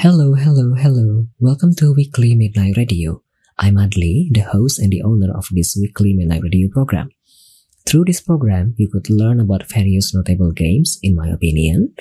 Hello, hello, hello. Welcome to Weekly Midnight Radio. I'm Adli, the host and the owner of this weekly Midnight Radio program. Through this program, you could learn about various notable games, in my opinion,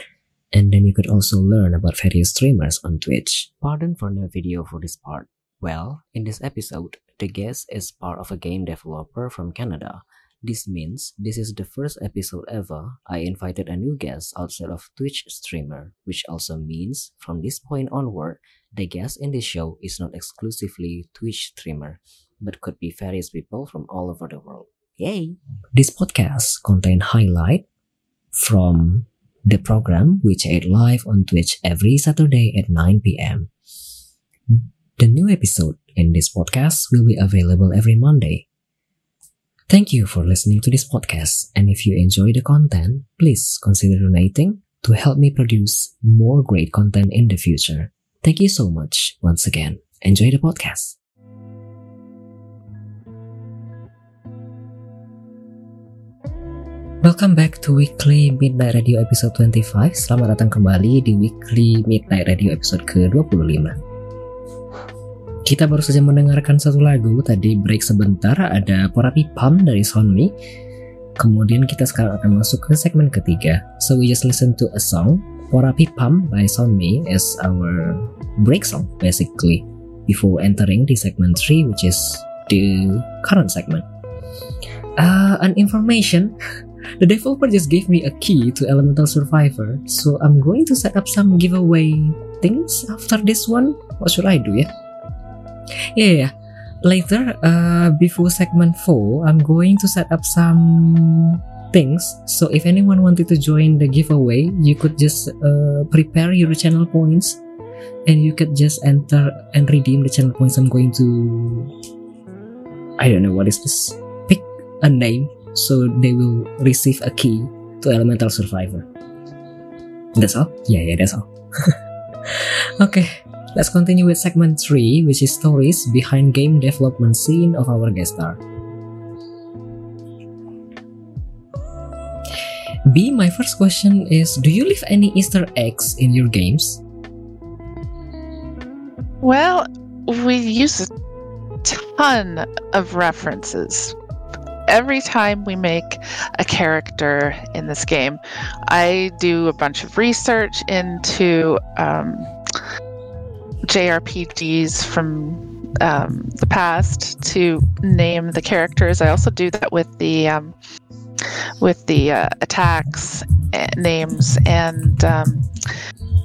and then you could also learn about various streamers on Twitch. Pardon for no video for this part. Well, in this episode, the guest is part of a game developer from Canada. This means this is the first episode ever I invited a new guest outside of Twitch streamer, which also means from this point onward, the guest in this show is not exclusively Twitch streamer, but could be various people from all over the world. Yay! This podcast contains highlight from the program which aired live on Twitch every Saturday at 9 p.m. The new episode in this podcast will be available every Monday. Thank you for listening to this podcast, and if you enjoy the content, please consider donating to help me produce more great content in the future. Thank you so much once again. Enjoy the podcast. Welcome back to Weekly Midnight Radio episode 25. Selamat datang kembali di Weekly Midnight Radio episode ke-25. Kita baru saja mendengarkan satu lagu, tadi break sebentar ada Porapi Pam dari Sonmi. Kemudian kita sekarang akan masuk ke segmen ketiga. So we just listen to a song, Porapi Pam by Sonmi as our break song basically before entering the segment 3 which is the current segment. Uh, an information The developer just gave me a key to Elemental Survivor, so I'm going to set up some giveaway things after this one. What should I do, yeah? Yeah, yeah. Later, uh, before segment 4, I'm going to set up some things. So if anyone wanted to join the giveaway, you could just uh, prepare your channel points and you could just enter and redeem the channel points. I'm going to. I don't know what is this. Pick a name so they will receive a key to Elemental Survivor. That's all? Yeah, yeah, that's all. okay, let's continue with segment 3, which is stories behind game development scene of our guest star. Bee, my first question is Do you leave any Easter eggs in your games? Well, we use a ton of references. Every time we make a character in this game, I do a bunch of research into um, JRPGs from um, the past to name the characters. I also do that with the um, with the uh, attacks uh, names and um,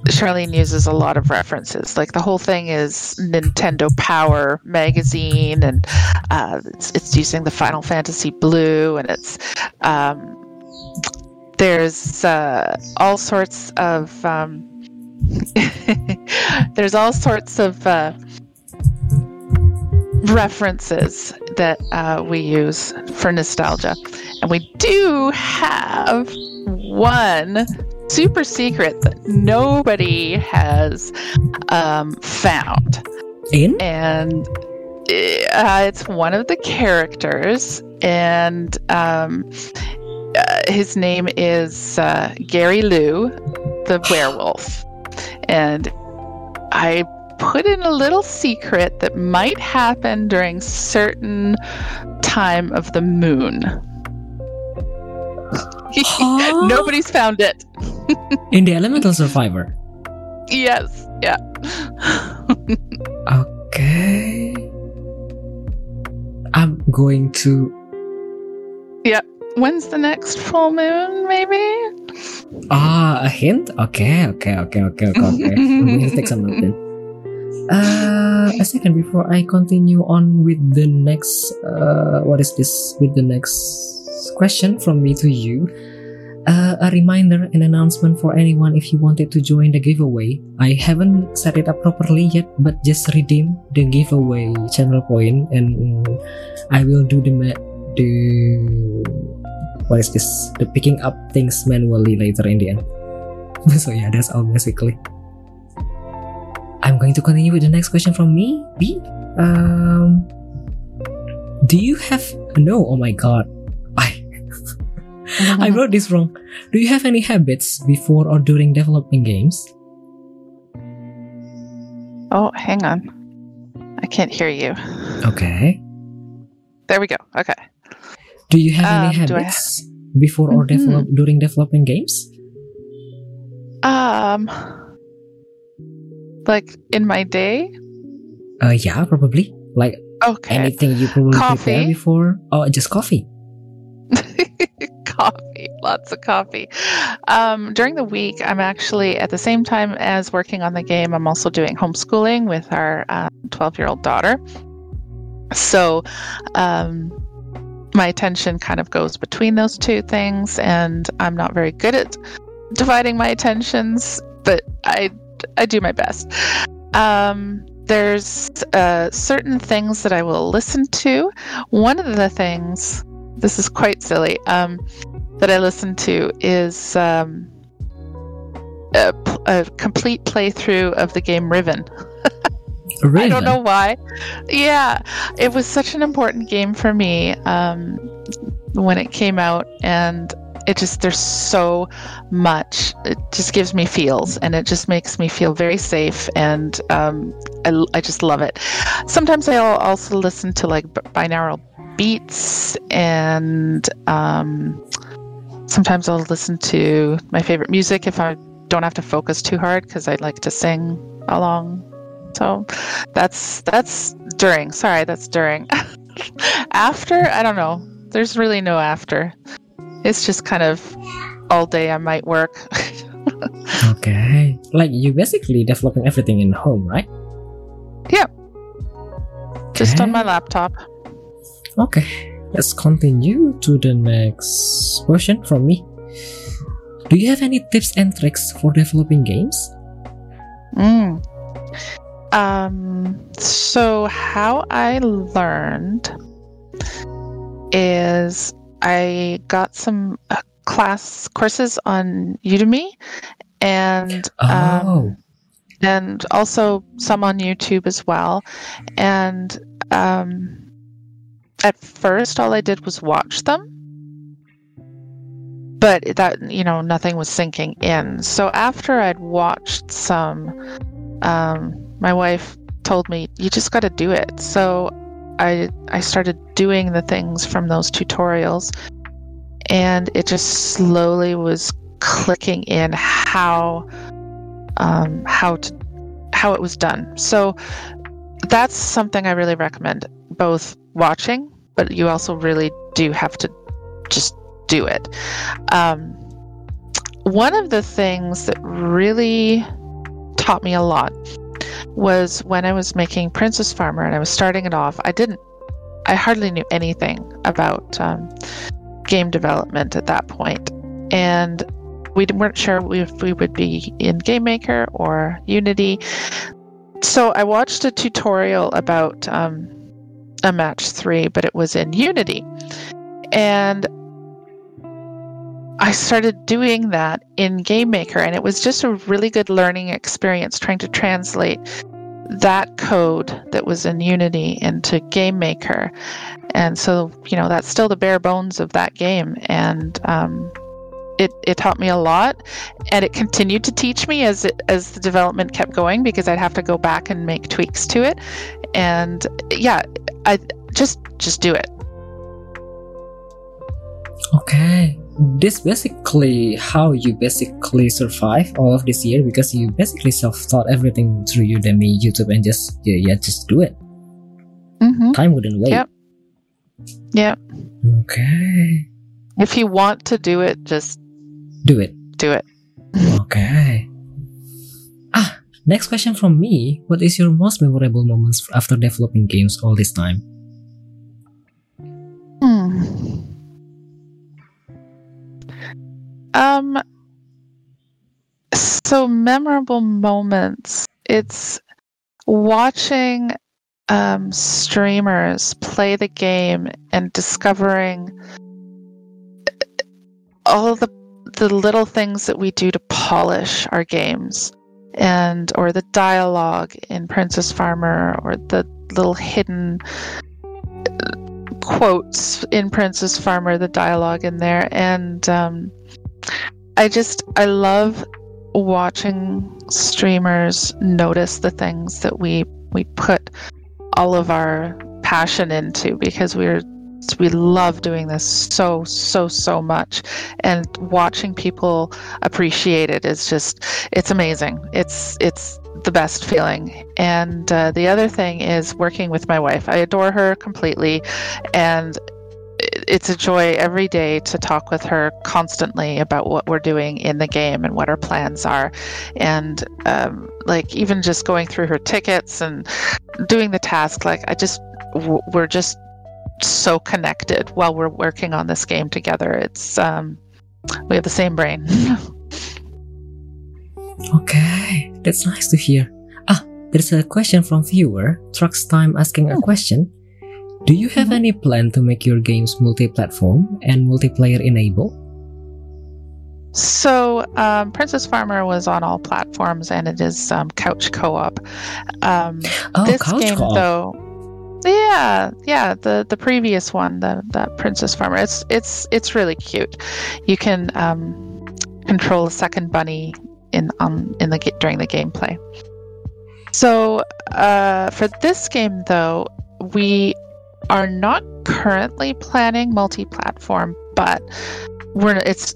Charlene uses a lot of references. Like the whole thing is Nintendo Power magazine, and uh, it's, it's using the Final Fantasy Blue, and it's um, there's uh, all sorts of um, there's all sorts of uh, references that uh, we use for nostalgia, and we do have one super secret that nobody has um, found. In? And uh, it's one of the characters, and um, uh, his name is uh, Gary Lou, the werewolf. And I put in a little secret that might happen during certain time of the moon. Huh? Nobody's found it. In the Elemental Survivor? Yes. Yeah. Okay. I'm going to. Yeah, when's the next full moon? Maybe. Ah, a hint? Okay, okay, okay, okay, okay. okay. I'm going to take some note then. Uh, a second before I continue on with the next. Uh, what is this? With the next question from me to you. Uh, a reminder and announcement for anyone if you wanted to join the giveaway. I haven't set it up properly yet, but just redeem the giveaway channel point, and I will do the the what is this? The picking up things manually later in the end. so yeah, that's all basically. I'm going to continue with the next question from me. Bee. Um, do you have no? Oh my god, I I wrote this wrong. Do you have any habits before or during developing games? Oh, hang on. I can't hear you. Okay. There we go. Okay. Do you have any Um, I habits before or Mhm. develop during developing games? Um, like in my day. Uh, yeah, probably. Like Okay. anything you probably prepare before? Oh, just coffee. coffee, lots of coffee. Um, during the week, I'm actually at the same time as working on the game. I'm also doing homeschooling with our 12 year old daughter. So, um, my attention kind of goes between those two things, and I'm not very good at dividing my attentions, but I I do my best. Um, there's uh, certain things that I will listen to. One of the things, this is quite silly, um, that I listen to is um, a, a complete playthrough of the game Riven. I don't know why. Yeah, it was such an important game for me um, when it came out, and it just there's so much. It just gives me feels, and it just makes me feel very safe, and um, I, I just love it. Sometimes I'll also listen to like binaural beats, and um, sometimes I'll listen to my favorite music if I don't have to focus too hard because I like to sing along. So that's that's during. Sorry, that's during. after, I don't know. There's really no after. It's just kind of all day I might work. Okay. Like you basically developing everything in home, right? Yeah. Just on my laptop. Okay. Let's continue to the next question from me. Do you have any tips and tricks for developing games? Mm. Um, so how I learned is I got some uh, class courses on Udemy and um, Oh, and also some on YouTube as well. And um, at first, all I did was watch them, but that you know nothing was sinking in. So after I'd watched some, um, my wife told me you just got to do it. So I I started doing the things from those tutorials, and it just slowly was clicking in how um, how to how it was done. So that's something I really recommend, both watching, but you also really do have to just do it. Um, one of the things that really taught me a lot was when I was making Princess Farmer and I was starting it off. I didn't, I hardly knew anything about um, game development at that point, and we weren't sure if we would be in Game Maker or Unity. So I watched a tutorial about um, a match three, but it was in Unity. And I started doing that in Game Maker, and it was just a really good learning experience trying to translate that code that was in Unity into Game Maker. And so, you know, that's still the bare bones of that game. And um, it, it taught me a lot and it continued to teach me as it, as the development kept going because I'd have to go back and make tweaks to it. And yeah, I just just do it. okay. This basically how you basically survive all of this year because you basically self-taught everything through Udemy, YouTube, and just yeah, yeah just do it. Mm-hmm. Time wouldn't wait. Yep. Yep. Okay. If you want to do it, just Do it. do it. Okay. Ah, next question from me. What is your most memorable moments after developing games all this time? Hmm. Um. So memorable moments. It's watching um, streamers play the game and discovering all the the little things that we do to polish our games and or the dialogue in Princess Farmer or the little hidden quotes in Princess Farmer, the dialogue in there, and um, I just I love watching streamers notice the things that we we put all of our passion into because we're we love doing this so so so much. And watching people appreciate it is just it's amazing. It's it's the best feeling. And uh, the other thing is working with my wife. I adore her completely. And it's a joy every day to talk with her constantly about what we're doing in the game and what our plans are. And um, like even just going through her tickets and doing the task like i just we're just so connected while we're working on this game together. It's um, we have the same brain. Okay that's nice to hear. Ah there's a question from viewer trucks time asking a hmm. question do you have any plan to make your games multi-platform and multiplayer enable? So, um, Princess Farmer was on all platforms, and it is um, couch co-op. Um, oh, this couch game, co-op. though, yeah, yeah, the the previous one, the that Princess Farmer, it's it's it's really cute. You can um, control a second bunny in on in the during the gameplay. So, uh, for this game, though, we are not currently planning multi-platform, but we're it's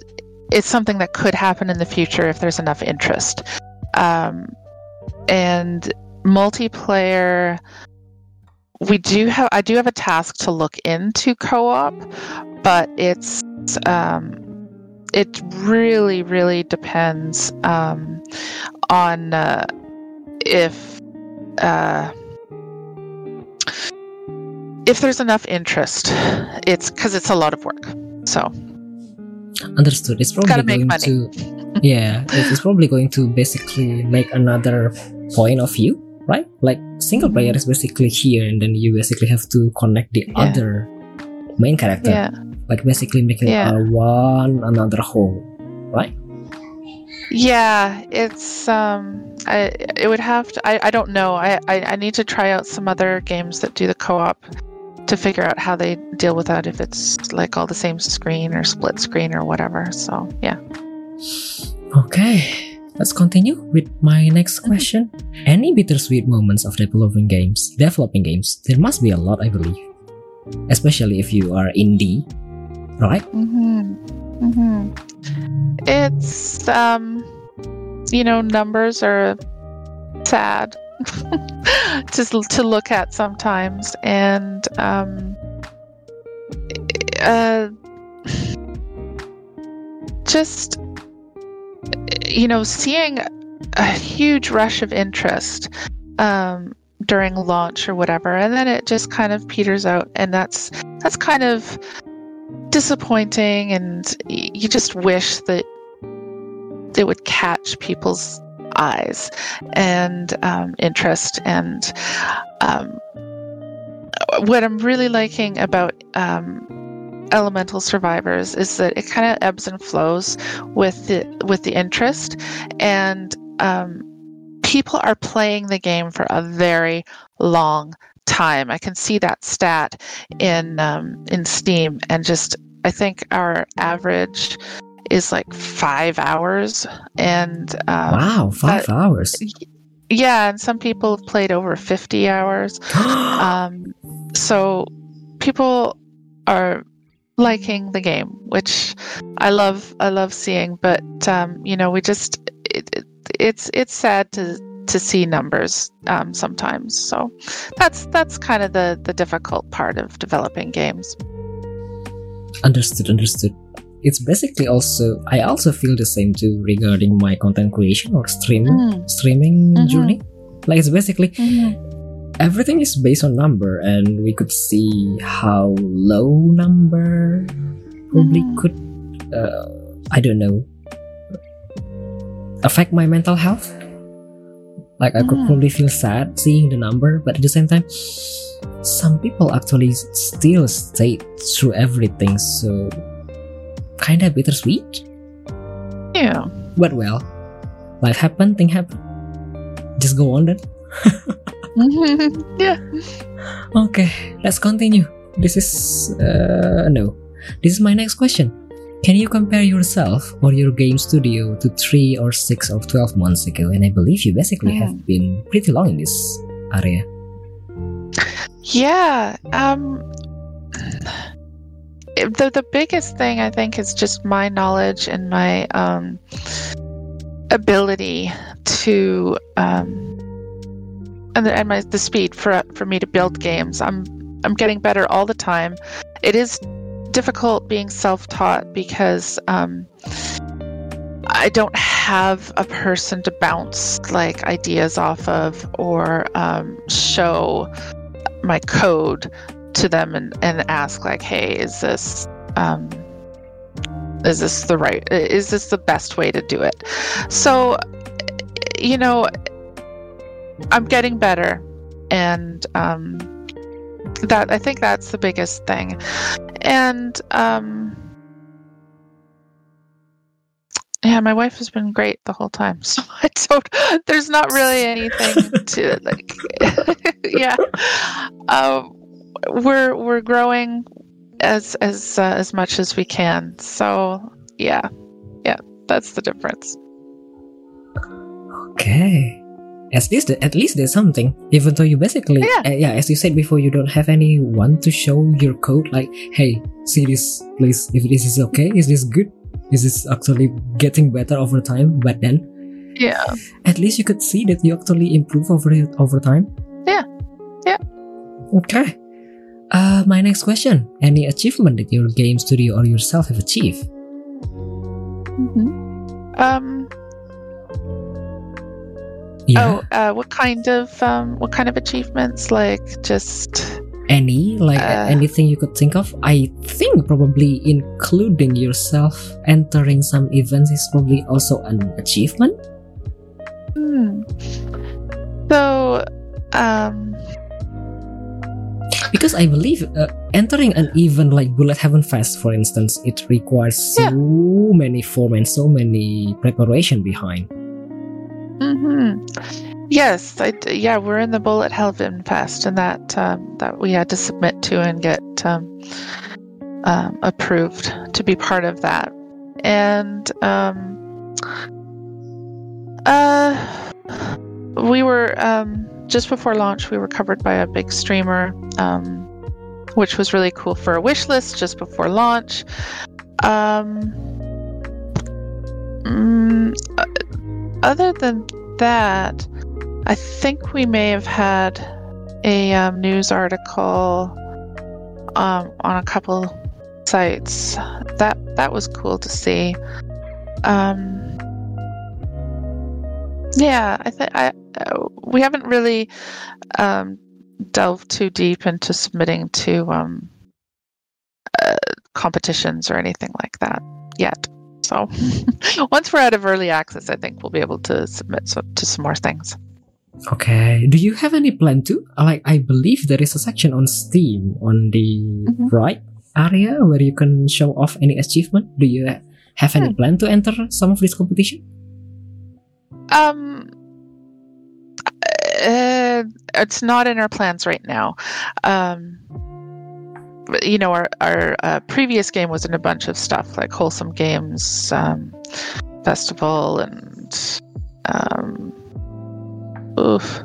it's something that could happen in the future if there's enough interest. Um, and multiplayer, we do have I do have a task to look into co-op, but it's um, it really really depends um, on uh, if. Uh, if there's enough interest, it's because it's a lot of work. So understood. It's probably going money. to yeah, it's probably going to basically make another point of view, right? Like single player is basically here, and then you basically have to connect the yeah. other main character, yeah. like basically making yeah. a one another whole, right? Yeah, it's um I it would have to I, I don't know. I, I, I need to try out some other games that do the co-op to figure out how they deal with that if it's like all the same screen or split screen or whatever. So, yeah. Okay, let's continue with my next question. Any bittersweet moments of developing games? Developing games, there must be a lot, I believe, especially if you are indie, right? Mm-hmm. Mm-hmm. It's um, you know, numbers are sad to to look at sometimes, and um, uh, just you know, seeing a huge rush of interest um, during launch or whatever, and then it just kind of peters out, and that's that's kind of disappointing, and you just wish that it would catch people's eyes and um, interest. And um, what I'm really liking about um, Elemental Survivors is that it kind of ebbs and flows with the with the interest, and um, people are playing the game for a very long time. I can see that stat in um, in Steam, and just I think our average is like five hours. And um, wow, five hours. Yeah, and some people have played over 50 hours. um, so people are liking the game, which I love. I love seeing. But um, you know, we just it, it, it's it's sad to to see numbers um, sometimes. So that's that's kind of the the difficult part of developing games. Understood. Understood it's basically also I also feel the same too regarding my content creation or streaming mm. streaming mm-hmm. journey. Like it's basically mm-hmm. everything is based on number, and we could see how low number probably mm-hmm. could uh, I don't know affect my mental health. Like I could mm. probably feel sad seeing the number, but at the same time, some people actually still stay through everything. So kind of bittersweet. Yeah. But well, life happen, thing happen. Just go on then. yeah. Okay, let's continue. This is uh no. This is my next question. Can you compare yourself or your game studio to three or six or 12 months ago? And I believe you basically Mm. have been pretty long in this area. Yeah. Um, the the biggest thing I think is just my knowledge and my um, ability to um, and the, and my the speed for for me to build games. I'm I'm getting better all the time. It is difficult being self taught because um, I don't have a person to bounce like ideas off of or um, show my code to them and, and ask like hey is this um, is this the right is this the best way to do it? So you know i'm getting better and um, that i think that's the biggest thing. And um, yeah my wife has been great the whole time. So i don't there's not really anything to like yeah. Um, we're we're growing as as uh, as much as we can. So yeah, yeah, that's the difference. Okay. At least, at least there's something. Even though you basically, Yeah. uh, yeah, as you said before, you don't have anyone to show your code. Like, hey, see this, please. If this is okay, is this good? Is this actually getting better over time? But then, Yeah, at least you could see that you actually improve over over time. Yeah. Yeah. Okay. Uh, my next question: Any achievement that your game studio or yourself have achieved? Um. Yeah. Oh, uh, what kind of um, what kind of achievements? Like just Any like Uh, anything you could think of? I think probably including yourself entering some events is probably also an achievement. hmm. So, um, Because I believe uh, entering an event like Bullet Heaven Fest, for instance, it requires so Yeah. many form and so many preparation behind. hmm Yes, I yeah, we're in the Bullet Heaven Fest, and that um, that we had to submit to and get um, um, approved to be part of that. And um, uh, we were um, just before launch. We were covered by a big streamer, um, which was really cool for a wish list just before launch. Um, mm, other than that, I think we may have had a um, news article um, on a couple sites. That that was cool to see. Um, yeah, I think I uh, we haven't really um, delved too deep into submitting to um, uh, competitions or anything like that yet. So once we're out of early access, I think we'll be able to submit so, to some more things. Okay. Do you have any plan to? Like, I believe there is a section on Steam on the Mhm. right area where you can show off any achievement. Do you have any Hmm. plan to enter some of this competition? Um, uh, it's not in our plans right now. Um, you know, our our uh, previous game was in a bunch of stuff like wholesome games um, festival and um, oof,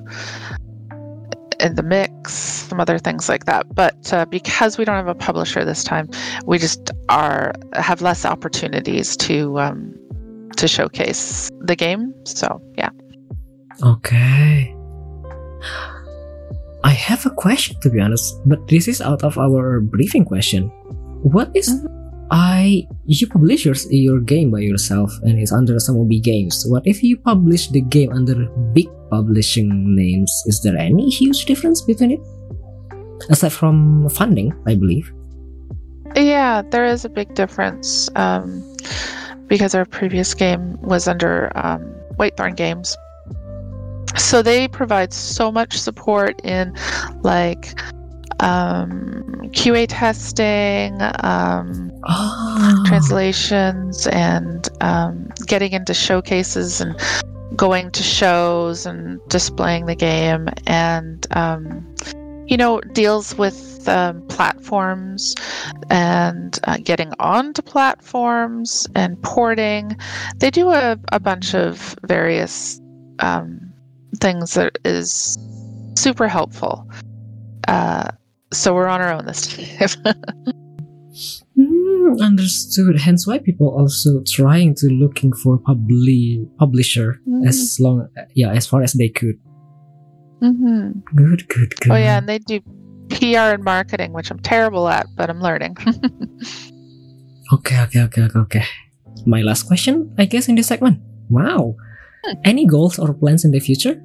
in the mix, some other things like that. But uh, because we don't have a publisher this time, we just are have less opportunities to um, to showcase the game. So yeah. Okay. I have a question to be honest, but this is out of our briefing question. What is Mhm. I you publish your, your game by yourself and it's under Samobee Games. What if you publish the game under big publishing names? Is there any huge difference between it? Aside from funding, I believe. Yeah, there is a big difference um, because our previous game was under um, Whitethorn Games. So they provide so much support in like um, QA testing, um, Oh, translations, and um, getting into showcases and going to shows and displaying the game. And um, you know, deals with um, platforms and uh, getting onto platforms and porting. They do a, a bunch of various um, things that is super helpful. Uh, so we're on our own this time. Mm, understood. Hence why people also trying to looking for publi- publisher Mm. as long yeah as far as they could. hmm Good, good, good. Oh yeah, and they do PR and marketing, which I'm terrible at, but I'm learning. Okay, okay, okay, okay, okay. My last question, I guess, in this segment. Wow. Hmm. Any goals or plans in the future?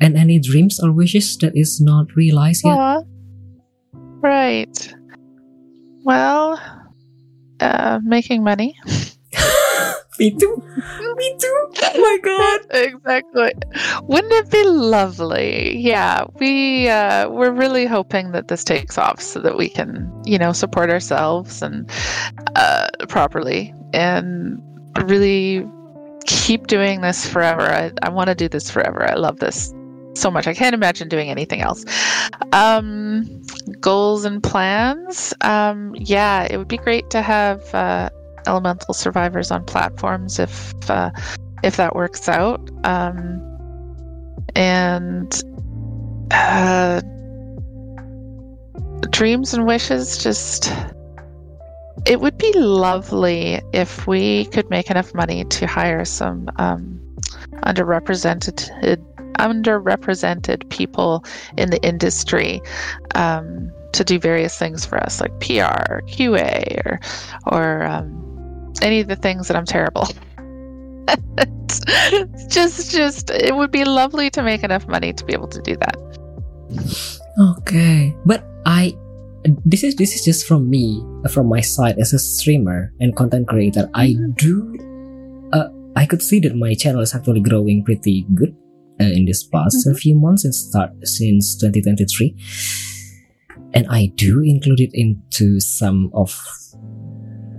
And any dreams or wishes that is not realized yet? Right. Well, uh, making money. Me too. Me too. Oh my god. exactly. Wouldn't it be lovely? Yeah, we uh, we're really hoping that this takes off so that we can, you know, support ourselves and uh, properly and really keep doing this forever. I, I want to do this forever. I love this so much. I can't imagine doing anything else. Um, goals and plans. Um, yeah, it would be great to have uh, elemental survivors on platforms if uh, if that works out. Um, and uh, dreams and wishes just. It would be lovely if we could make enough money to hire some um, underrepresented underrepresented people in the industry um, to do various things for us, like PR, or QA, or or um, any of the things that I'm terrible. Just, just it would be lovely to make enough money to be able to do that. Okay, but I this is this is just from me from my side as a streamer and content creator. I Mhm. do uh, I could see that my channel is actually growing pretty good uh, in this past Mhm. few months since start since 2023, and I do include it into some of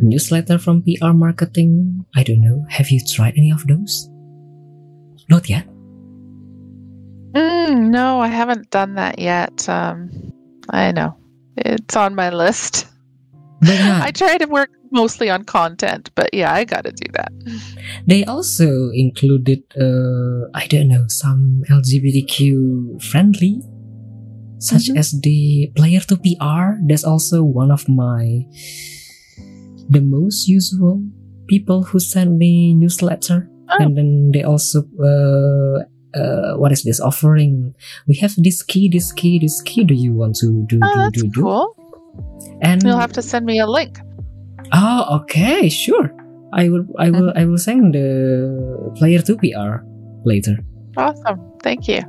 newsletter from PR marketing. I don't know. Have you tried any of those? Not yet. Mm, no, I haven't done that yet. Um, I know it's on my list. Yeah, I try to work mostly on content, but yeah, I got to do that. They also included, uh, I don't know, some LGBTQ friendly, such Mhm. as the player to PR. That's also one of my the most usual people who send me newsletter, Oh. and then they also uh, uh, what is this offering? We have this key, this key, this key. Do you want to do Oh, do that's do do? cool. And You'll have to send me a link. Oh, okay, sure. I will, I will, I will send the player to PR later. Awesome. Thank you.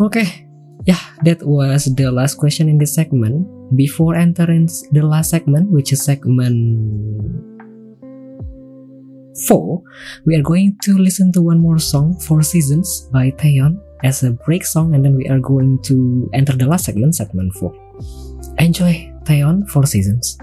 Okay, yeah, that was the last question in this segment. Before entering the last segment, which is segment four, we are going to listen to one more song, Four Seasons by Taeyeon, as a break song, and then we are going to enter the last segment, segment four. Enjoy Taeyeon, Four Seasons.